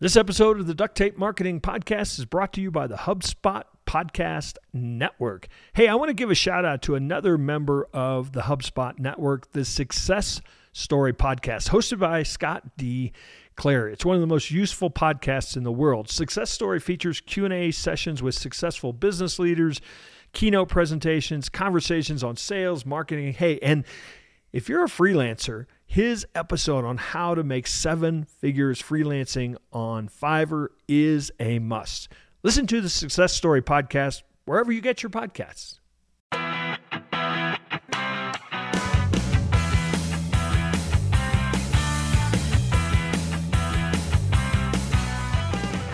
This episode of the Duct Tape Marketing Podcast is brought to you by the HubSpot Podcast Network. Hey, I want to give a shout out to another member of the HubSpot Network, the Success Story Podcast, hosted by Scott D. Clary. It's one of the most useful podcasts in the world. Success Story features Q&A sessions with successful business leaders, keynote presentations, conversations on sales, marketing. Hey, and if you're a freelancer, his episode on how to make seven figures freelancing on Fiverr is a must. Listen to the Success Story podcast wherever you get your podcasts.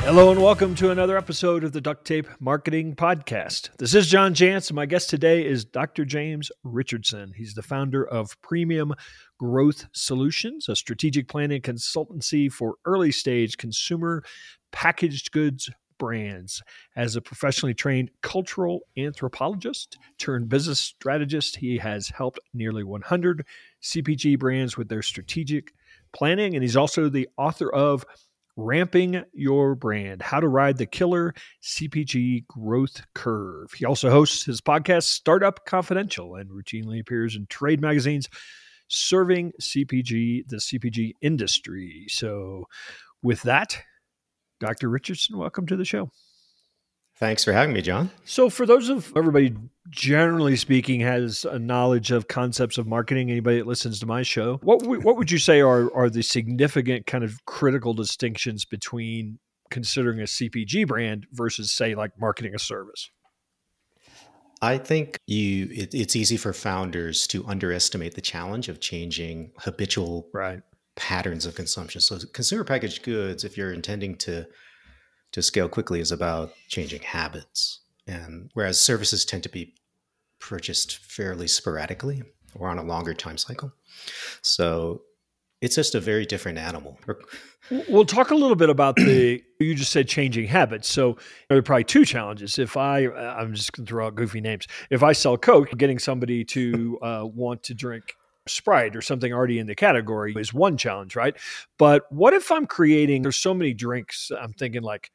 Hello and welcome to another episode of the Duct Tape Marketing Podcast. This is John and my guest today is Dr. James Richardson. He's the founder of Premium Growth Solutions, a strategic planning consultancy for early stage consumer packaged goods brands. As a professionally trained cultural anthropologist turned business strategist, he has helped nearly 100 CPG brands with their strategic planning, and he's also the author of Ramping Your Brand How to Ride the Killer CPG Growth Curve. He also hosts his podcast, Startup Confidential, and routinely appears in trade magazines serving CPG, the CPG industry. So, with that, Dr. Richardson, welcome to the show. Thanks for having me, John. So, for those of everybody, generally speaking, has a knowledge of concepts of marketing, anybody that listens to my show, what w- what would you say are are the significant kind of critical distinctions between considering a CPG brand versus, say, like marketing a service? I think you it, it's easy for founders to underestimate the challenge of changing habitual right. patterns of consumption. So, consumer packaged goods, if you're intending to to scale quickly is about changing habits. And whereas services tend to be purchased fairly sporadically or on a longer time cycle. So it's just a very different animal. We'll talk a little bit about the you just said changing habits. So there are probably two challenges. If I I'm just going to throw out goofy names. If I sell Coke, getting somebody to uh, want to drink Sprite or something already in the category is one challenge, right? But what if I'm creating, there's so many drinks, I'm thinking like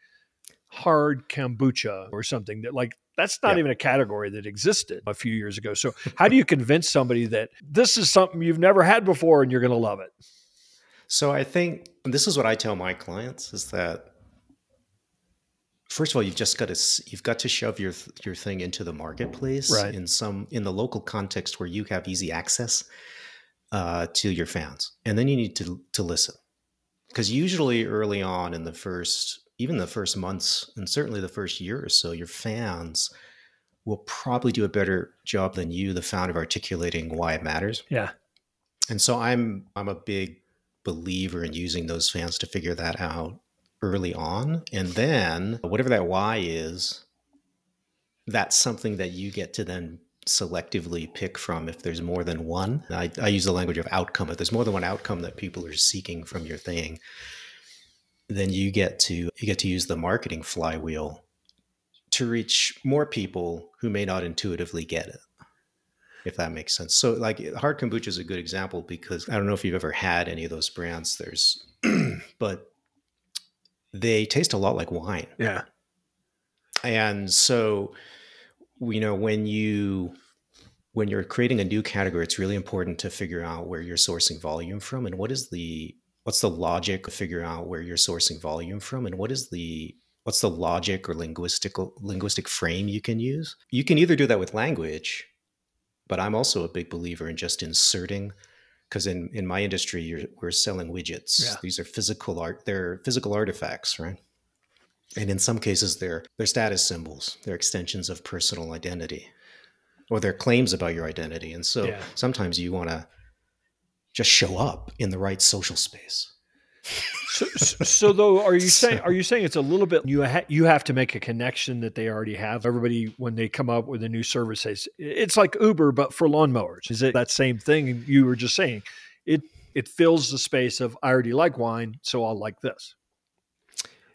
hard kombucha or something that like, that's not yeah. even a category that existed a few years ago. So, how do you convince somebody that this is something you've never had before and you're going to love it? So, I think this is what I tell my clients is that first of all you've just got to you've got to shove your your thing into the marketplace right. in some in the local context where you have easy access uh, to your fans, and then you need to to listen because usually early on in the first even the first months and certainly the first year or so, your fans will probably do a better job than you, the founder, of articulating why it matters. Yeah, and so I'm I'm a big believer in using those fans to figure that out early on, and then whatever that why is, that's something that you get to then selectively pick from if there's more than one. I, I, use the language of outcome. If there's more than one outcome that people are seeking from your thing, then you get to you get to use the marketing flywheel to reach more people who may not intuitively get it. If that makes sense. So like hard kombucha is a good example because I don't know if you've ever had any of those brands. There's but they taste a lot like wine. Yeah. And so you know when you when you're creating a new category it's really important to figure out where you're sourcing volume from and what is the what's the logic of figuring out where you're sourcing volume from and what is the what's the logic or linguistic linguistic frame you can use you can either do that with language but i'm also a big believer in just inserting because in in my industry we're selling widgets yeah. these are physical art they're physical artifacts right and in some cases they're they're status symbols they're extensions of personal identity or they're claims about your identity and so yeah. sometimes you want to just show up in the right social space so, so though are you saying are you saying it's a little bit you ha- you have to make a connection that they already have everybody when they come up with a new service says it's like uber but for lawnmowers is it that same thing you were just saying it it fills the space of i already like wine so i'll like this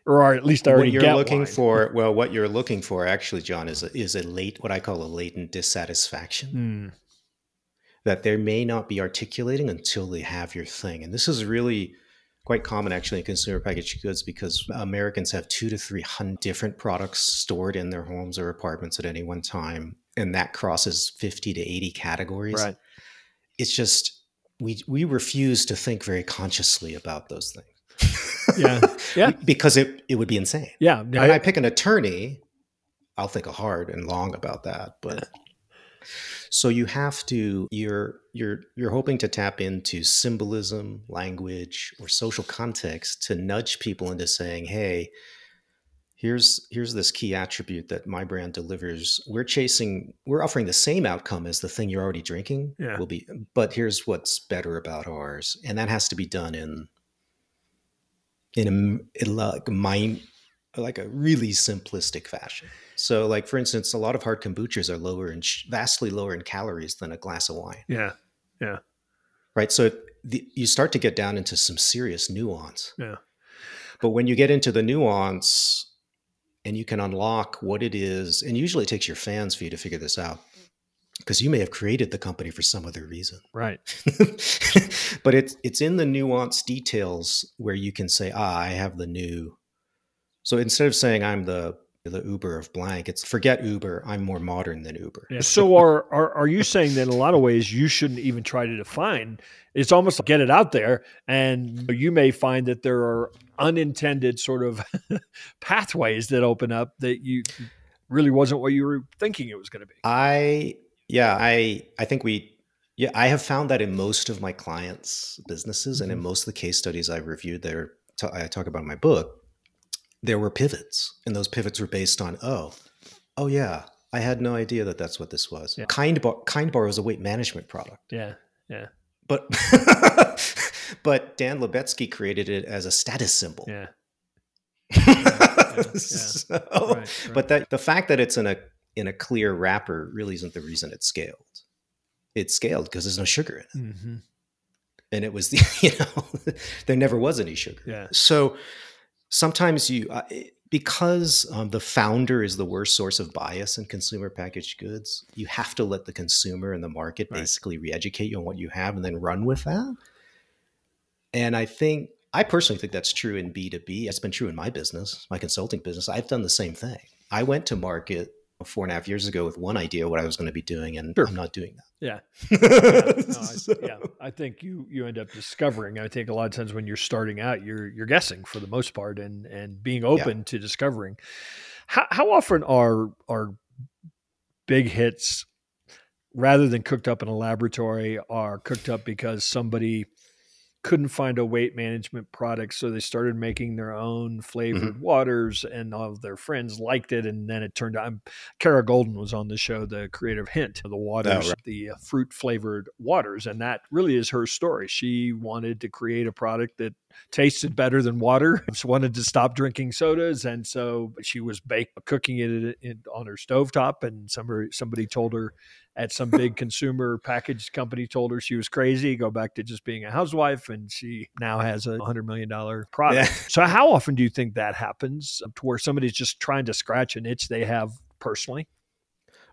or at least I already what you're looking wine. for. Well, what you're looking for, actually, John, is a, is a late what I call a latent dissatisfaction mm. That they may not be articulating until they have your thing, and this is really quite common actually in consumer packaged goods because Americans have two to three hundred different products stored in their homes or apartments at any one time, and that crosses fifty to eighty categories. Right. It's just we we refuse to think very consciously about those things. Yeah. Yeah. because it it would be insane. Yeah. I, I pick an attorney, I'll think hard and long about that, but. So you have to you're you're you're hoping to tap into symbolism, language, or social context to nudge people into saying, "Hey, here's here's this key attribute that my brand delivers. We're chasing we're offering the same outcome as the thing you're already drinking. Yeah. Will be but here's what's better about ours." And that has to be done in in a in like mind like a really simplistic fashion. So, like for instance, a lot of hard kombuchas are lower in vastly lower in calories than a glass of wine. Yeah, yeah. Right. So the, you start to get down into some serious nuance. Yeah. But when you get into the nuance, and you can unlock what it is, and usually it takes your fans for you to figure this out, because you may have created the company for some other reason. Right. but it's it's in the nuanced details where you can say, ah, I have the new. So instead of saying I'm the the Uber of blank. It's forget Uber. I'm more modern than Uber. Yeah. So are, are are you saying that in a lot of ways you shouldn't even try to define? It's almost like get it out there, and you may find that there are unintended sort of pathways that open up that you really wasn't what you were thinking it was going to be. I yeah I I think we. Yeah, I have found that in most of my clients' businesses and in mm-hmm. most of the case studies I've reviewed there, I talk about in my book, there were pivots and those pivots were based on oh oh yeah i had no idea that that's what this was. Yeah. kind bar kind bar was a weight management product. Yeah, yeah, but but dan Lubetzky created it as a status symbol. Yeah. So- Right, right. but that the fact that it's in a in a clear wrapper really isn't the reason it scaled. It scaled because there's no sugar in it. Hmm and it was the you know there never was any sugar. Yeah. so sometimes you uh, because um, the founder is the worst source of bias in consumer packaged goods you have to let the consumer and the market Right. basically re-educate you on what you have and then run with that. And i think i personally think that's true in b2b it's been true in my business my consulting business. I've done the same thing. I went to market four and a half years ago with one idea what i was going to be doing and Sure. i'm not doing Yeah. that No, I, yeah, I think you you end up discovering. I think a lot of times when you're starting out, you're you're guessing for the most part, and and being open to discovering. How how often are are big hits rather than cooked up in a laboratory are cooked up because somebody couldn't find a weight management product so they started making their own flavored waters and all of their friends liked it and then it turned out I'm, Kara Goldin was on the show the creative hint of the waters right. the uh, fruit flavored waters and that really is her story she wanted to create a product that tasted better than water she wanted to stop drinking sodas and so she was bake cooking it in, in, on her stovetop and somebody somebody told her at some big consumer package company told her she was crazy, go back to just being a housewife, and she now has a hundred million dollar product. Yeah. So how often do you think that happens uh, to where somebody's just trying to scratch an itch they have personally?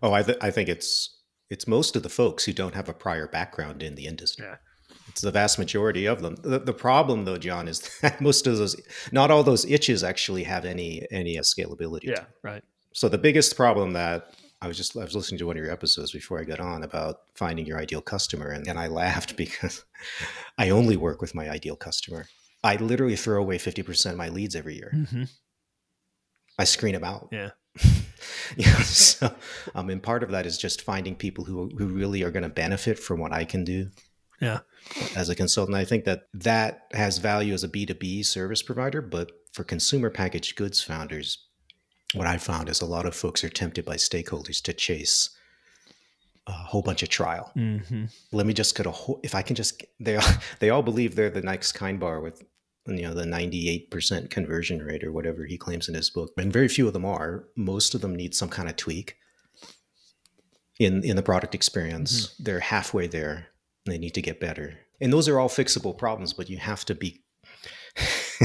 Oh, I, th- I think it's it's most of the folks who don't have a prior background in the industry. Yeah. It's the vast majority of them. The, the problem, though, John, is that most of those, not all those itches actually have any any scalability. Yeah, right. So the biggest problem that I was just I was listening to one of your episodes before I got on about finding your ideal customer, and, and I laughed because I only work with my ideal customer. I literally throw away fifty percent of my leads every year. Mm-hmm. I screen them out. Yeah. yeah. So, um, and part of that is just finding people who who really are going to benefit from what I can do. Yeah. As a consultant, I think that that has value as a B two B service provider, but for consumer packaged goods founders, what I found is a lot of folks are tempted by stakeholders to chase a whole bunch of trial. Mm-hmm. Let me just get a whole. If I can just, they all, they all believe they're the next kind bar with you know the 98% conversion rate or whatever he claims in his book and very few of them are most of them need some kind of tweak in in the product experience they're halfway there they need to get better and those are all fixable problems but you have to be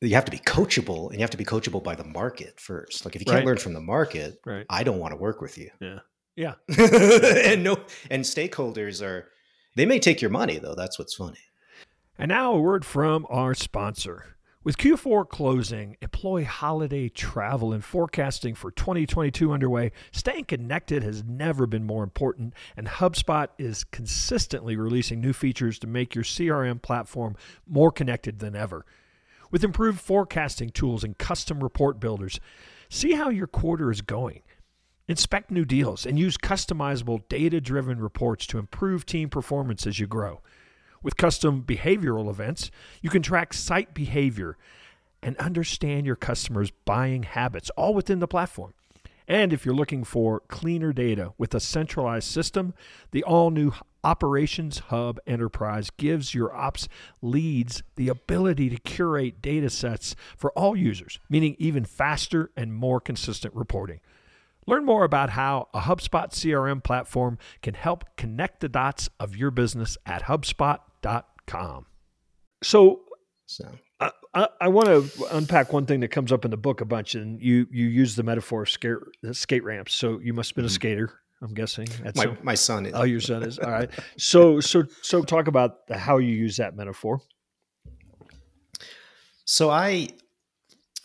you have to be coachable and you have to be coachable by the market first like if you can't Right. learn from the market Right. i don't want to work with you Yeah. Yeah. and no and stakeholders are they may take your money though that's what's funny And now a word from our sponsor. With Q4 closing, employee holiday travel and forecasting for 2022 underway, staying connected has never been more important, and HubSpot is consistently releasing new features to make your CRM platform more connected than ever. With improved forecasting tools and custom report builders, see how your quarter is going. Inspect new deals and use customizable data driven reports to improve team performance as you grow. With custom behavioral events, you can track site behavior and understand your customers' buying habits all within the platform. And if you're looking for cleaner data with a centralized system, the all new Operations Hub Enterprise gives your ops leads the ability to curate data sets for all users, meaning even faster and more consistent reporting. Learn more about how a HubSpot CRM platform can help connect the dots of your business at HubSpot.com. So, so. I, I, I want to unpack one thing that comes up in the book a bunch, and you you use the metaphor of skate, skate ramps. So you must have been mm-hmm. a skater. I'm guessing. my, some, my son is. Oh, your son is. All right. So so so talk about how you use that metaphor. So I,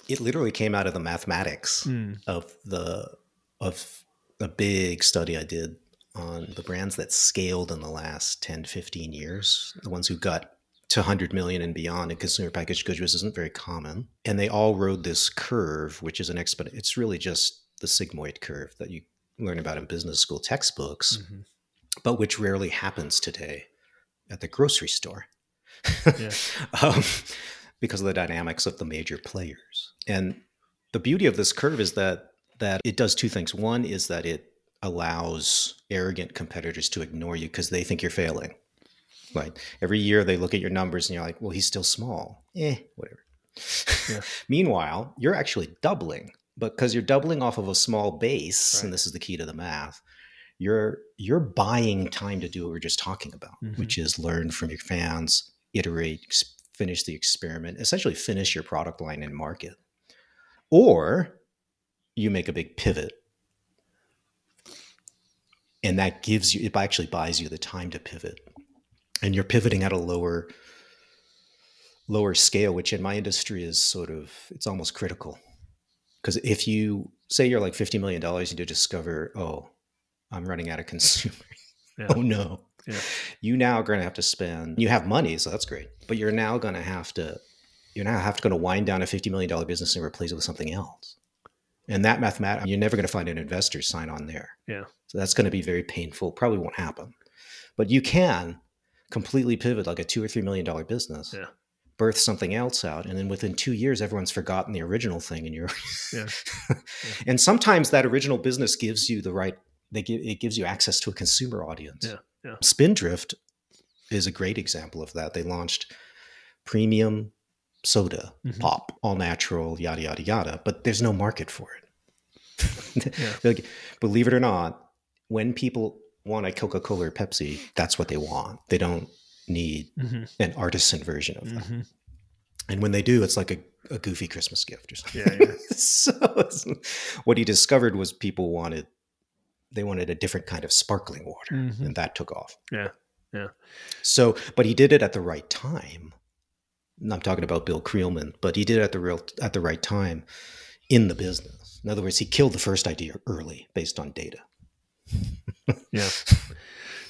it literally came out of the mathematics mm. of the of a big study I did on the brands that scaled in the last 10, 15 years, the ones who got to 100 million and beyond in consumer packaged goods, which isn't very common. And they all rode this curve, which is an exponent. It's really just the sigmoid curve that you learn about in business school textbooks, mm-hmm. but which rarely happens today at the grocery store. Yeah. um, because of the dynamics of the major players. And the beauty of this curve is that that it does two things. One is that it allows arrogant competitors to ignore you because they think you're failing. Right. Every year they look at your numbers and you're like, well, he's still small. Eh, whatever. Yeah. Meanwhile, you're actually doubling, but because you're doubling off of a small base, right. and this is the key to the math, you're you're buying time to do what we are just talking about, mm-hmm. which is learn from your fans, iterate, ex- finish the experiment, essentially finish your product line and market. Or you make a big pivot and that gives you it actually buys you the time to pivot. And you're pivoting at a lower lower scale which in my industry is sort of it's almost critical. Because if you say you're like 50 million dollars and you discover oh i'm running out of consumers yeah. oh no. Yeah. you now are going to have to spend you have money so that's great. But you're now going to have to you're now have to going to wind down a 50 million dollar business and replace it with something else and that mathematics, you're never going to find an investor sign on there. Yeah. So that's going to be very painful. Probably won't happen. But you can completely pivot like a two or three million dollar business. Yeah. Birth something else out, and then within two years, everyone's forgotten the original thing, and you're. yeah. yeah. And sometimes that original business gives you the right. They give it gives you access to a consumer audience. Yeah. Yeah. Spindrift is a great example of that. They launched premium soda, mm-hmm. pop, all natural, yada yada yada, but there's no market for it. yeah. like, believe it or not, when people want a Coca Cola or Pepsi, that's what they want. They don't need mm-hmm. an artisan version of that. Mm-hmm. And when they do, it's like a, a goofy Christmas gift or something. Yeah, yeah. so what he discovered was people wanted they wanted a different kind of sparkling water, mm-hmm. and that took off. Yeah, yeah. So, but he did it at the right time I'm talking about Bill Creelman, but he did it at the real at the right time in the business. In other words, he killed the first idea early based on data. yeah.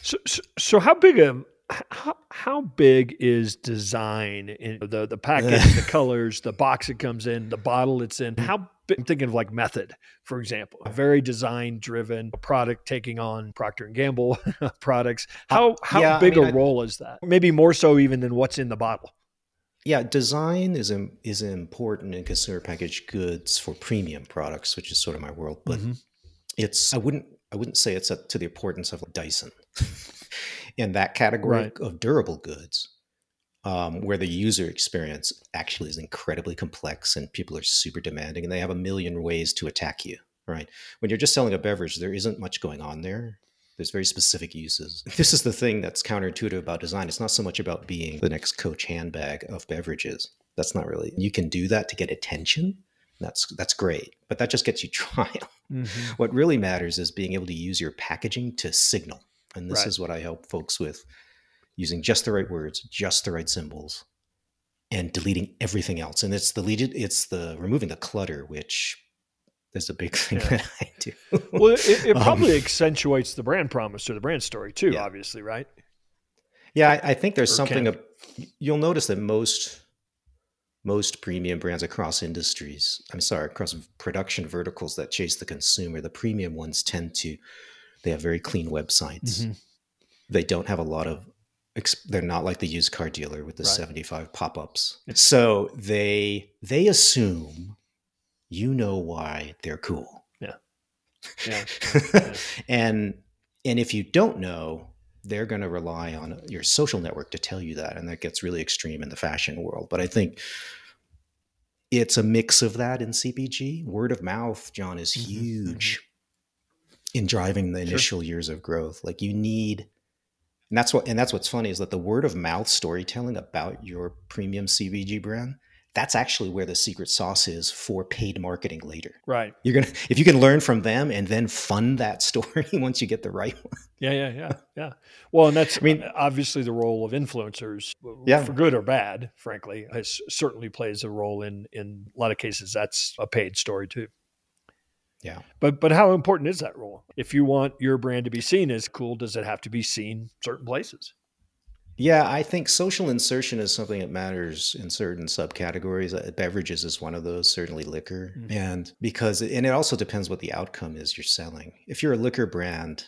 So, so, so how big a how, how big is design in the the package, the colors, the box it comes in, the bottle it's in? How big, I'm thinking of like method, for example, a very design driven product taking on Procter and Gamble products. How how yeah, big I mean, a role is that? Maybe more so even than what's in the bottle yeah, design is is important in consumer packaged goods for premium products, which is sort of my world. But mm-hmm. it's I wouldn't I wouldn't say it's up to the importance of Dyson in that category right. of durable goods, um, where the user experience actually is incredibly complex and people are super demanding and they have a million ways to attack you. Right? When you're just selling a beverage, there isn't much going on there. There's very specific uses. This is the thing that's counterintuitive about design. It's not so much about being the next Coach handbag of beverages. That's not really. You can do that to get attention. That's that's great, but that just gets you trial. Mm-hmm. What really matters is being able to use your packaging to signal, and this right. is what I help folks with using just the right words, just the right symbols, and deleting everything else. And it's the lead, it's the removing the clutter, which is a big thing yeah. that I do. well, it, it probably um, accentuates the brand promise or the brand story too, yeah. obviously, right? Yeah, I, I think there's or something. Of, you'll notice that most most premium brands across industries, I'm sorry, across production verticals that chase the consumer, the premium ones tend to they have very clean websites. Mm-hmm. They don't have a lot of they're not like the used car dealer with the right. 75 pop-ups. So they they assume you know why they're cool. Yeah. Yeah. yeah. and and if you don't know, they're going to rely on your social network to tell you that and that gets really extreme in the fashion world. But I think it's a mix of that in CPG. Word of mouth, John, is mm-hmm. huge mm-hmm. in driving the initial sure. years of growth. Like you need and that's what and that's what's funny is that the word of mouth storytelling about your premium CPG brand that's actually where the secret sauce is for paid marketing later. Right. You're going to if you can learn from them and then fund that story once you get the right one. Yeah, yeah, yeah. Yeah. Well, and that's I mean obviously the role of influencers yeah. for good or bad, frankly, has certainly plays a role in in a lot of cases that's a paid story too. Yeah. But but how important is that role? If you want your brand to be seen as cool, does it have to be seen certain places? Yeah, I think social insertion is something that matters in certain subcategories. Uh, beverages is one of those, certainly liquor. Mm-hmm. And because and it also depends what the outcome is you're selling. If you're a liquor brand,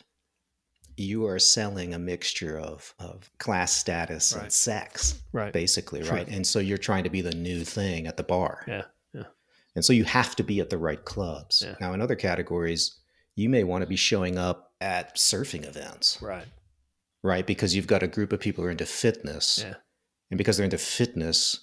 you are selling a mixture of of class status right. and sex. Right. Basically, right? And so you're trying to be the new thing at the bar. Yeah. And so you have to be at the right clubs. Yeah. Now, in other categories, you may want to be showing up at surfing events. Right. Right. Because you've got a group of people who are into fitness. Yeah. And because they're into fitness,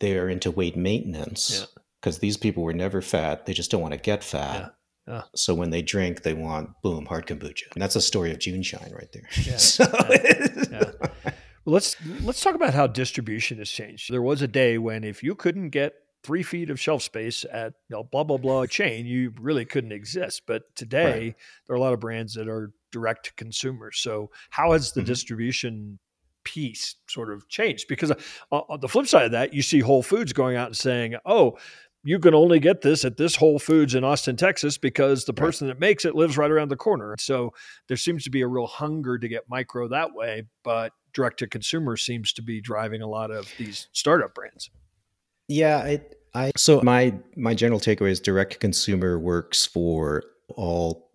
they are into weight maintenance. Because yeah. these people were never fat. They just don't want to get fat. Yeah. So when they drink, they want boom, hard kombucha. And that's a story of JuneShine right there. Yeah. so let's let's talk about how distribution has changed. There was a day when if you couldn't get three feet of shelf space at you know, blah blah blah chain, you really couldn't exist. But today, right. there are a lot of brands that are direct to consumers. So how has the mm-hmm. distribution piece sort of changed? Because uh, on the flip side of that, you see Whole Foods going out and saying, "Oh." You can only get this at this Whole Foods in Austin, Texas, because the person right. that makes it lives right around the corner. So there seems to be a real hunger to get micro that way, but direct to consumer seems to be driving a lot of these startup brands. Yeah, I, I so my my general takeaway is direct consumer works for all.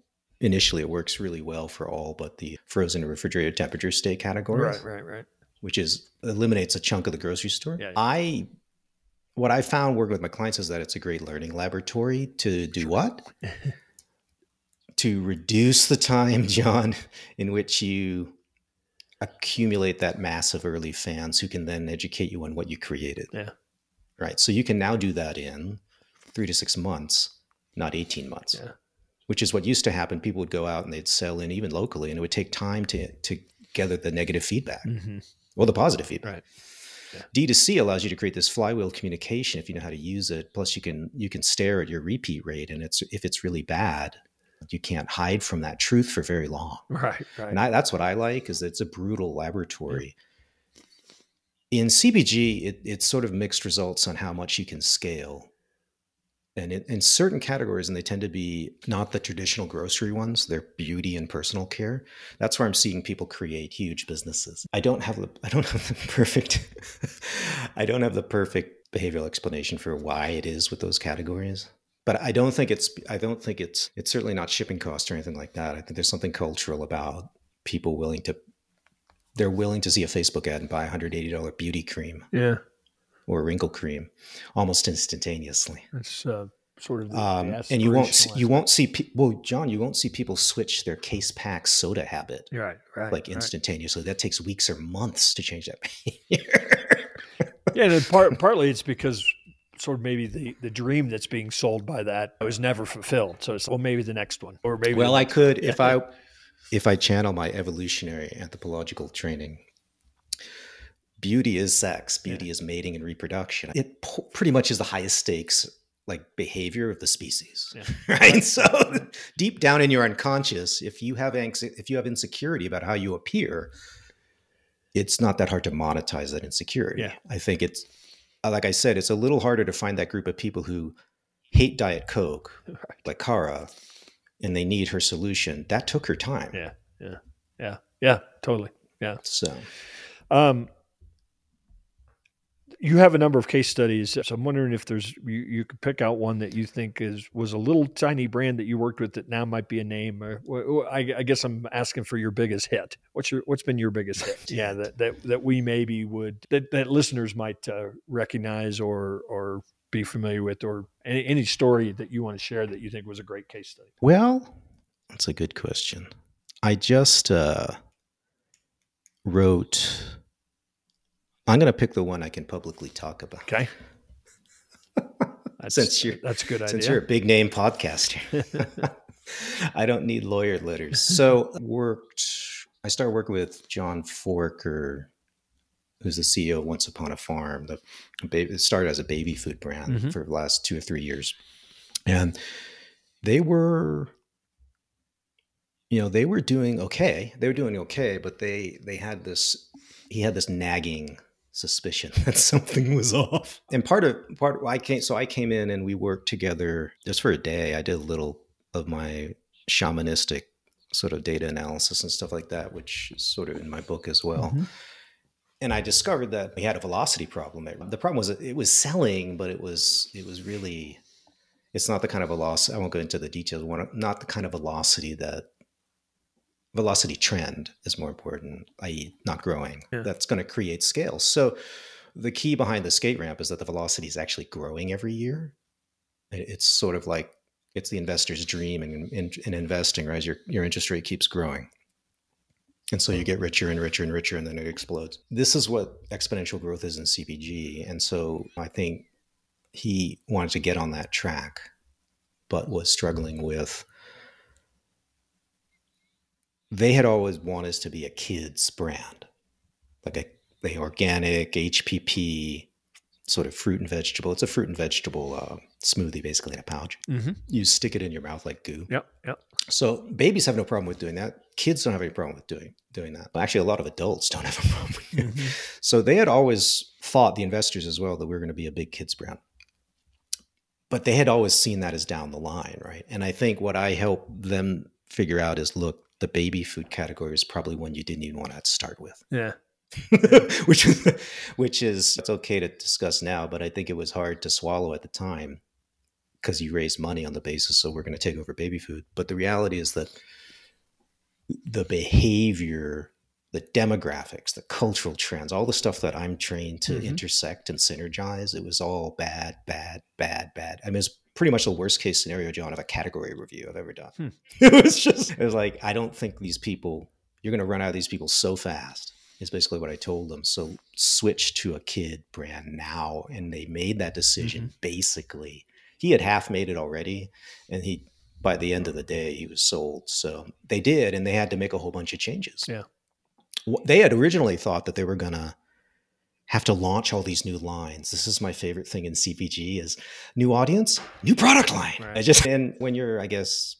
Initially, it works really well for all, but the frozen and refrigerated temperature stay categories, right, right, right, which is eliminates a chunk of the grocery store. Yeah, yeah. I what I found working with my clients is that it's a great learning laboratory to do what? to reduce the time, John, in which you accumulate that mass of early fans who can then educate you on what you created. Yeah right? So you can now do that in three to six months, not 18 months, yeah. Which is what used to happen. People would go out and they'd sell in even locally, and it would take time to, to gather the negative feedback mm-hmm. or the positive feedback. Right. Yeah. D2C allows you to create this flywheel communication if you know how to use it. Plus, you can you can stare at your repeat rate, and it's if it's really bad, you can't hide from that truth for very long. Right, right. And I, that's what I like is it's a brutal laboratory. Yeah in CPG, it, it's sort of mixed results on how much you can scale. And in, in certain categories, and they tend to be not the traditional grocery ones, they're beauty and personal care. That's where I'm seeing people create huge businesses. I don't have the I don't have the perfect I don't have the perfect behavioral explanation for why it is with those categories but I don't think it's I don't think it's it's certainly not shipping costs or anything like that. I think there's something cultural about people willing to they're willing to see a Facebook ad and buy a hundred eighty dollar beauty cream, yeah, or wrinkle cream, almost instantaneously. That's uh, sort of, um, and you won't you won't see pe- well, John, you won't see people switch their case pack soda habit, right, right, like instantaneously. Right. That takes weeks or months to change that yeah, and part, partly it's because sort of maybe the, the dream that's being sold by that was never fulfilled. So it's well, maybe the next one, or maybe. Well, I could if I if I channel my evolutionary anthropological training, beauty is sex, beauty yeah. is mating and reproduction. It po- pretty much is the highest stakes like behavior of the species, yeah. right? So deep down in your unconscious, if you have anxiety, if you have insecurity about how you appear, it's not that hard to monetize that insecurity. Yeah. I think it's like I said, it's a little harder to find that group of people who hate Diet Coke, Right. like Kara, and they need her solution. That took her time. Yeah. Yeah. Yeah. Yeah. Totally. Yeah. So Um, you have a number of case studies, so I'm wondering if there's you, you could pick out one that you think is was a little tiny brand that you worked with that now might be a name. Or, or- I, I guess I'm asking for your biggest hit. What's your what's been your biggest hit? Yeah, that that, that we maybe would that, that listeners might uh, recognize or or be familiar with, or any, any story that you want to share that you think was a great case study. Well, that's a good question. I just uh, wrote. I'm going to pick the one I can publicly talk about. Okay. That's, Since you're- that's a good Since idea. Since you're a big name podcaster, I don't need lawyer letters. So worked. I started working with John Foraker, who's the CEO of Once Upon a Farm. The baby, it started as a baby food brand Mhm. for the last two or three years, and they were, you know, they were doing okay. They were doing okay, but they they had this. He had this nagging suspicion that something was off. And part of part I came so I came in and we worked together just for a day. I did a little of my shamanistic sort of data analysis and stuff like that, which is sort of in my book as well. Mhm. And I discovered that we had a velocity problem. The problem was it was selling, but it was it was really it's not the kind of velocity. I won't go into the details. one- Not the kind of velocity that velocity trend is more important, i.e., not growing. Yeah. That's going to create scale. So the key behind the skate ramp is that the velocity is actually growing every year. It's sort of like it's the investor's dream in, in, in investing, right? Your your interest rate keeps growing. And so you get richer and richer and richer, and then it explodes. This is what exponential growth is in CPG. And so I think he wanted to get on that track, but was struggling with. They had always wanted us to be a kids brand, like a the organic HPP sort of fruit and vegetable. It's a fruit and vegetable uh, smoothie, basically in a pouch. Mhm. You stick it in your mouth like goo. Yep. Yep. So babies have no problem with doing that. Kids don't have any problem with doing doing that. Actually, a lot of adults don't have a problem. Mhm. So they had always thought the investors as well that we were going to be a big kids brand. But they had always seen that as down the line, right? And I think what I help them figure out is look, the baby food category is probably one you didn't even want to start with. Yeah. which is which is it's okay to discuss now, but I think it was hard to swallow at the time because you raised money on the basis so we're going to take over baby food. But the reality is that the behavior, the demographics, the cultural trends, all the stuff that I'm trained to Mhm. intersect and synergize, it was all bad, bad, bad, bad. I mean, it's pretty much the worst case scenario, John, of a category review I've ever done. Hmm. It was just, it was like, I don't think these people, you're going to run out of these people so fast. Is basically what I told them. So switch to a kid brand now. And they made that decision basically. He had half made it already. And he, by the end of the day, he was sold. So they did. And they had to make a whole bunch of changes. Yeah. They had originally thought that they were going to have to launch all these new lines. This is my favorite thing in CPG is new audience, new product line. Right. I just and when you're, I guess,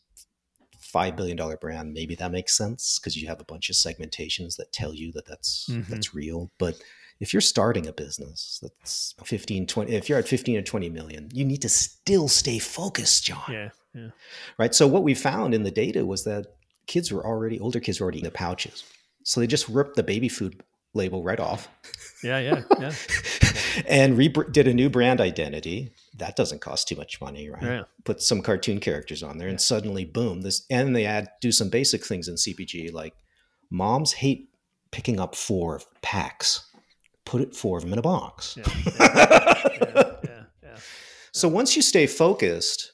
five billion dollar brand, maybe that makes sense because you have a bunch of segmentations that tell you that that's Mhm. that's real. But if you're starting a business that's 15, 20, if you're at 15 or 20 million, you need to still stay focused, John Yeah. Yeah. right? So what we found in the data was that kids were already older kids were already in the pouches, so they just ripped the baby food label right off Yeah. Yeah. Yeah. and re- did a new brand identity. That doesn't cost too much money, right? Yeah. Put some cartoon characters on there, and suddenly, boom! This and they add do some basic things in CPG like moms hate picking up four packs. Put it four of them in a box. Yeah. Yeah. Yeah. yeah. So once you stay focused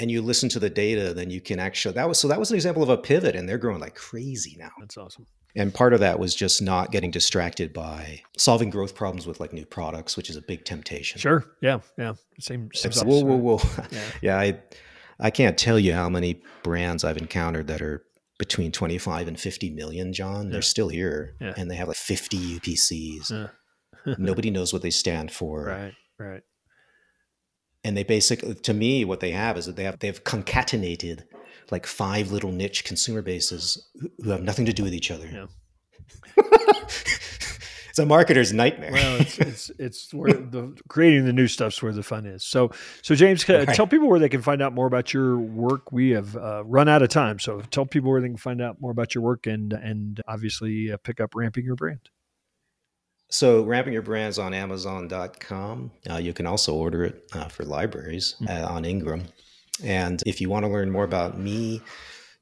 and you listen to the data, then you can actually that was so that was an example of a pivot and they're growing like crazy now. That's awesome. And part of that was just not getting distracted by solving growth problems with like new products, which is a big temptation. Sure. Yeah. Yeah. Same. same It's, whoa, whoa, whoa. Yeah. Yeah, I I can't tell you how many brands I've encountered that are between 25 and 50 million, John. Yeah. They're still here Yeah. and they have like 50 UPCs. Nobody knows what they stand for. Right. Right. And they basically to me what they have is that they have they've concatenated like five little niche consumer bases who- have nothing to do with each other Yeah. it's a marketer's nightmare. Well, it's it's, it's where the creating the new stuff's where the fun is. So so James, right. tell people where they can find out more about your work. We have uh, run out of time, so tell people where they can find out more about your work and and obviously uh, pick up ramping your brand. So ramping your brands on Amazon.com. Uh, you can also order it uh, for libraries mm-hmm. on Ingram. And if you want to learn more about me, you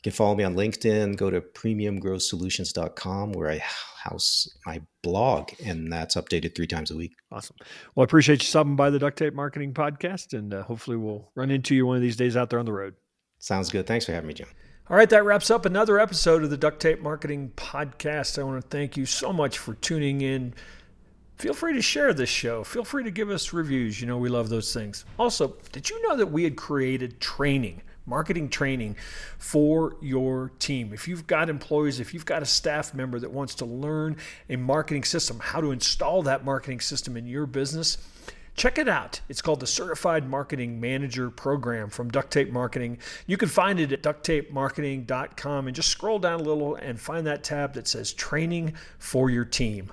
can follow me on LinkedIn, go to premiumgrowthsolutions.com where I house my blog, and that's updated three times a week. Awesome. Well, I appreciate you stopping by the Duct Tape Marketing Podcast, and uh, hopefully we'll run into you one of these days out there on the road. Sounds good. Thanks for having me, Jim. All right, that wraps up another episode of the Duct Tape Marketing Podcast. I want to thank you so much for tuning in. Feel free to share this show. Feel free to give us reviews. You know, we love those things. Also, did you know that we had created training? marketing training for your team. If you've got employees, if you've got a staff member that wants to learn a marketing system, how to install that marketing system in your business, check it out. It's called the Certified Marketing Manager Program from Duct Tape Marketing. You can find it at ducttapemarketing.com and just scroll down a little and find that tab that says Training for Your Team.